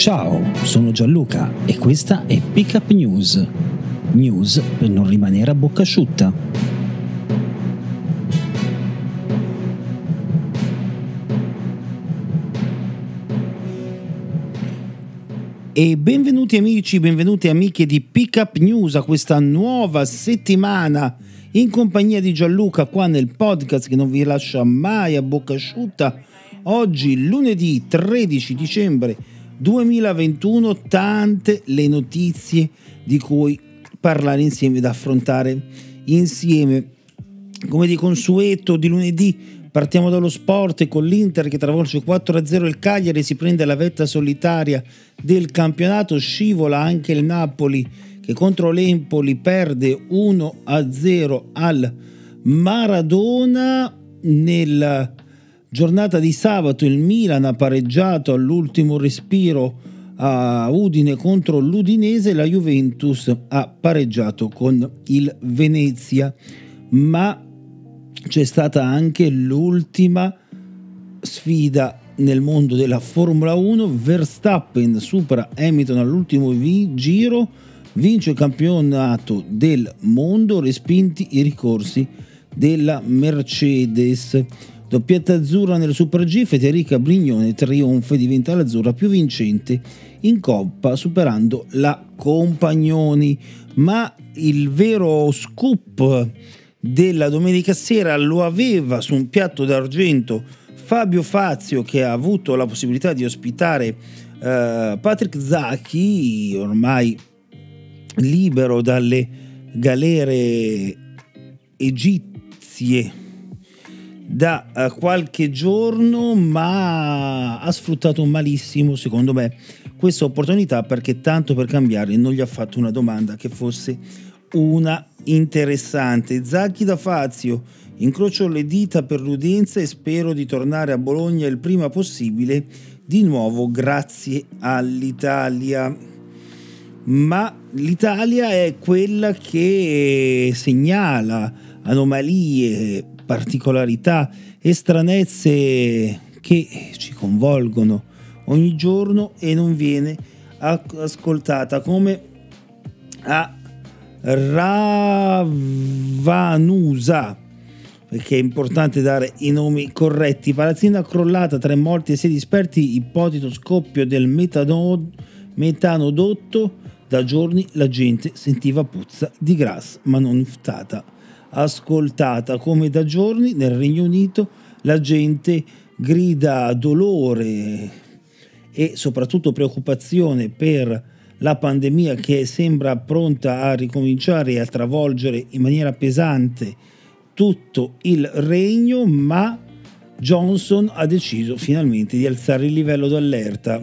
Ciao, sono Gianluca e questa è Pickup News. News per non rimanere a bocca asciutta. E benvenuti amici, benvenuti amiche di Pickup News a questa nuova settimana in compagnia di Gianluca qua nel podcast che non vi lascia mai a bocca asciutta. Oggi lunedì 13 dicembre 2021 tante le notizie di cui parlare insieme, da affrontare insieme. Come di consueto di lunedì partiamo dallo sport con l'Inter che travolge 4-0 il Cagliari si prende la vetta solitaria del campionato, scivola anche il Napoli che contro l'Empoli perde 1-0 al Maradona nella giornata di sabato il Milan ha pareggiato all'ultimo respiro a Udine contro l'Udinese, la Juventus ha pareggiato con il Venezia, ma c'è stata anche l'ultima sfida nel mondo della Formula 1, Verstappen supera Hamilton all'ultimo vi- giro, vince il campionato del mondo, respinti i ricorsi della Mercedes. Doppietta azzurra nel Super G, Federica Brignone trionfa e diventa l'azzurra più vincente in Coppa superando la Compagnoni. Ma il vero scoop della domenica sera lo aveva su un piatto d'argento Fabio Fazio che ha avuto la possibilità di ospitare eh, Patrick Zacchi, ormai libero dalle galere egizie da uh, qualche giorno, ma ha sfruttato malissimo, secondo me, questa opportunità perché tanto per cambiare non gli ha fatto una domanda che fosse una interessante. Zacchi da Fazio, incrocio le dita per l'udienza e spero di tornare a Bologna il prima possibile, di nuovo grazie all'Italia. Ma l'Italia è quella che segnala anomalie, particolarità e stranezze che ci convolgono ogni giorno e non viene ascoltata come a Ravanusa perché è importante dare i nomi corretti. Palazzina crollata tre morti e sei disperti ipotetico scoppio del metano, metanodotto. Da giorni la gente sentiva puzza di grass ma non stata ascoltata come da giorni nel Regno Unito la gente grida dolore e soprattutto preoccupazione per la pandemia che sembra pronta a ricominciare e a travolgere in maniera pesante tutto il regno, ma Johnson ha deciso finalmente di alzare il livello d'allerta.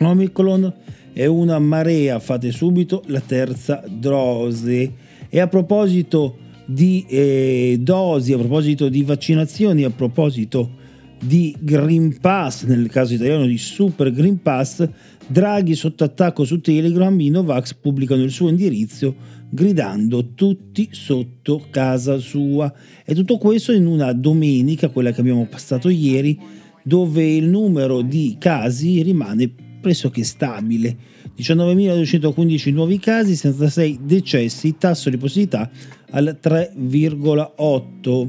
Omicron è una marea, fate subito la terza dose. E a proposito di eh, dosi, a proposito di vaccinazioni, a proposito di Green Pass, nel caso italiano di Super Green Pass, Draghi sotto attacco su Telegram, i Novax pubblicano il suo indirizzo gridando tutti sotto casa sua. E tutto questo in una domenica, quella che abbiamo passato ieri, dove il numero di casi rimane pressoché stabile. 19.215 nuovi casi, 66 decessi, tasso di positività al 3,8.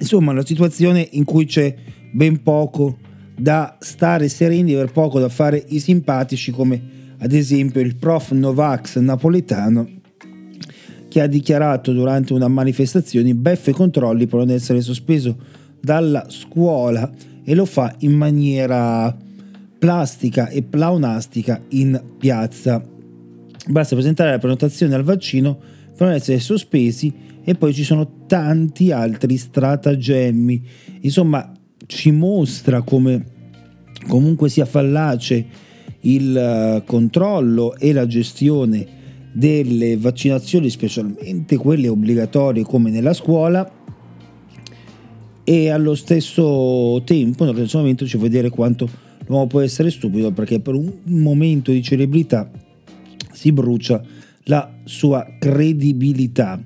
Insomma, una situazione in cui c'è ben poco da stare sereni, aver poco da fare i simpatici, come ad esempio il prof Novax napoletano che ha dichiarato durante una manifestazione beffe controlli per non essere sospeso dalla scuola e lo fa in maniera plastica e plaunastica in piazza. Basta presentare la prenotazione al vaccino devono essere sospesi e poi ci sono tanti altri stratagemmi. Insomma, ci mostra come comunque sia fallace il eh, controllo e la gestione delle vaccinazioni, specialmente quelle obbligatorie come nella scuola, e allo stesso tempo, stesso momento, ci fa vedere quanto l'uomo può essere stupido perché per un momento di celebrità si brucia la sua credibilità.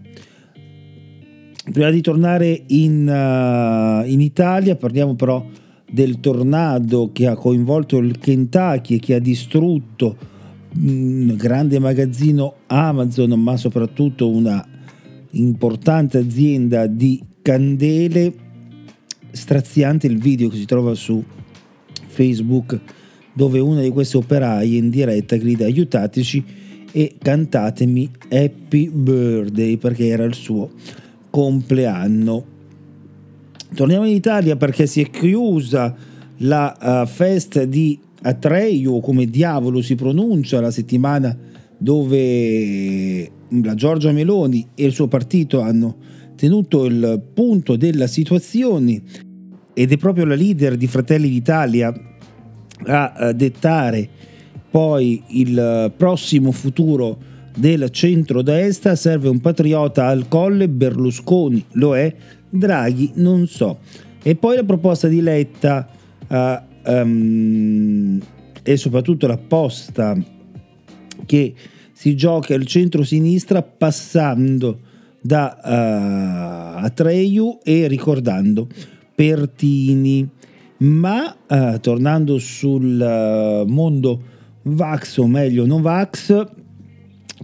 Prima di tornare in, uh, in Italia parliamo però del tornado che ha coinvolto il Kentucky e che ha distrutto un grande magazzino Amazon, ma soprattutto una importante azienda di candele. Straziante il video che si trova su Facebook dove una di queste operaie in diretta grida aiutateci e cantatemi Happy Birthday perché era il suo compleanno. Torniamo in Italia perché si è chiusa la uh, festa di Atreio, come diavolo si pronuncia, la settimana dove la Giorgia Meloni e il suo partito hanno tenuto il punto della situazione ed è proprio la leader di Fratelli d'Italia a dettare poi il prossimo futuro del centro-destra. Serve un patriota al colle, Berlusconi lo è, Draghi non so. E poi la proposta di Letta uh, um, e soprattutto la posta che si gioca al centro-sinistra passando da uh, Atreyu e ricordando Pertini. Ma uh, tornando sul uh, mondo Vax, o meglio non Vax,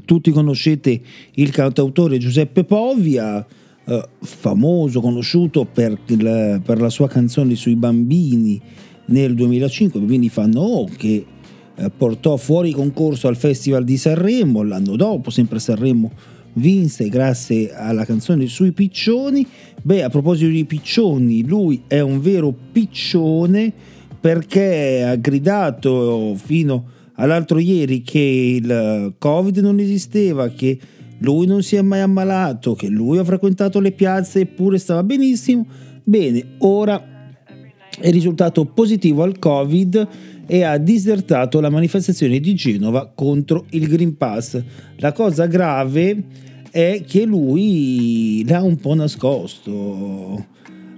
tutti conoscete il cantautore Giuseppe Povia, eh, famoso, conosciuto per, il, per, la sua canzone sui bambini nel 2005, I bambini fanno oh, che eh, portò fuori concorso al Festival di Sanremo, l'anno dopo, sempre Sanremo, vinse grazie alla canzone sui piccioni. Beh, a proposito di piccioni, lui è un vero piccione perché ha gridato fino all'altro ieri che il Covid non esisteva, che lui non si è mai ammalato, che lui ha frequentato le piazze eppure stava benissimo. Bene, ora è risultato positivo al Covid e ha disertato la manifestazione di Genova contro il Green Pass. La cosa grave è che lui l'ha un po' nascosto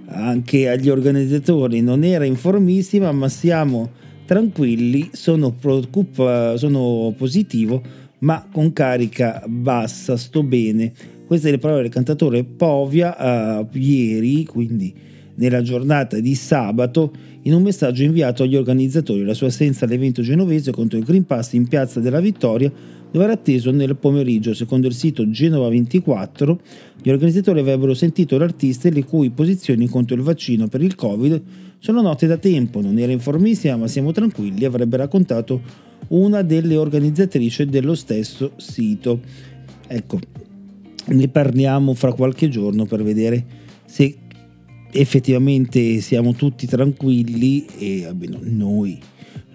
anche agli organizzatori, non era informissima, ma siamo tranquilli, sono, preoccupa- sono positivo, ma con carica bassa, sto bene. Queste le parole del cantatore Povia uh, ieri, quindi nella giornata di sabato, in un messaggio inviato agli organizzatori. La sua assenza all'evento genovese contro il Green Pass in Piazza della Vittoria dove era atteso nel pomeriggio. Secondo il sito Genova 24, gli organizzatori avrebbero sentito l'artista le cui posizioni contro il vaccino per il Covid sono note da tempo. Non era informissima, ma siamo tranquilli, avrebbe raccontato una delle organizzatrici dello stesso sito. Ecco, ne parliamo fra qualche giorno per vedere se effettivamente siamo tutti tranquilli e almeno noi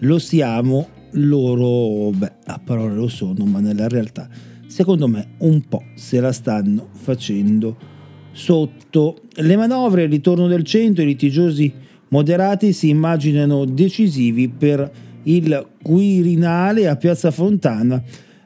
lo siamo loro, beh, a parole lo sono, ma nella realtà, secondo me, un po' se la stanno facendo sotto. Le manovre, il ritorno del centro, i litigiosi moderati si immaginano decisivi per il Quirinale a Piazza Fontana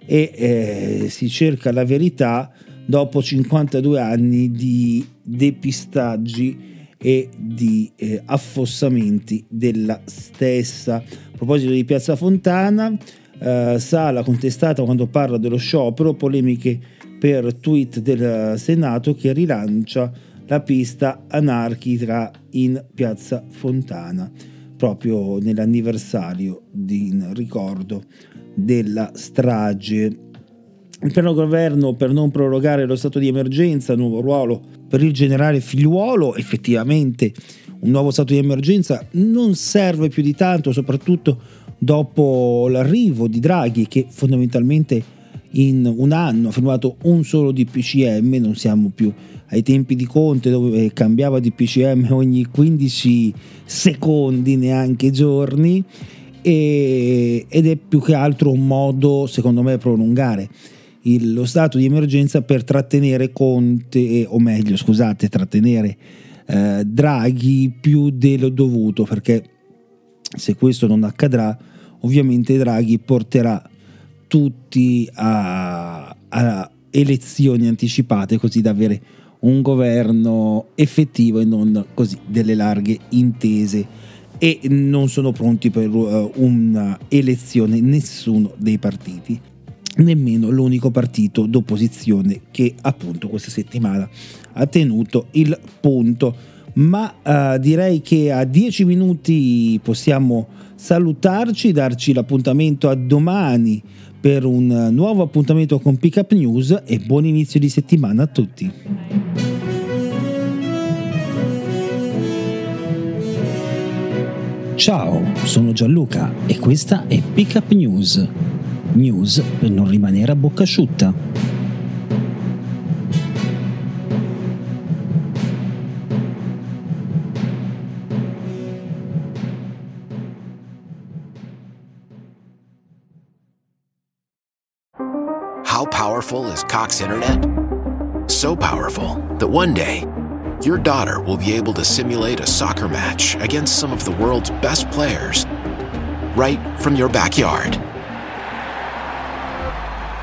e eh, si cerca la verità dopo 52 anni di depistaggi e di eh, affossamenti della stessa. A proposito di Piazza Fontana, eh, Sala contestata quando parla dello sciopero, polemiche per tweet del Senato che rilancia la pista anarchica in Piazza Fontana, proprio nell'anniversario di ricordo della strage il piano governo per non prorogare lo stato di emergenza, nuovo ruolo per il generale figliuolo, effettivamente un nuovo stato di emergenza non serve più di tanto, soprattutto dopo l'arrivo di Draghi che fondamentalmente in un anno ha firmato un solo DPCM, non siamo più ai tempi di Conte dove cambiava DPCM ogni 15 secondi, neanche giorni, ed è più che altro un modo, secondo me, prolungare il, lo stato di emergenza per trattenere Conte, o meglio, scusate, trattenere eh, Draghi più dello dovuto, perché se questo non accadrà, ovviamente Draghi porterà tutti a, a elezioni anticipate così da avere un governo effettivo e non così delle larghe intese. E non sono pronti per uh, un'elezione nessuno dei partiti nemmeno l'unico partito d'opposizione che appunto questa settimana ha tenuto il punto ma uh, direi che a 10 minuti possiamo salutarci darci l'appuntamento a domani per un nuovo appuntamento con Pickup News e buon inizio di settimana a tutti. Ciao, sono Gianluca e questa è Pickup News. News per non rimanere a bocca asciutta. How powerful is Cox Internet? So powerful that one day your daughter will be able to simulate a soccer match against some of the world's best players right from your backyard.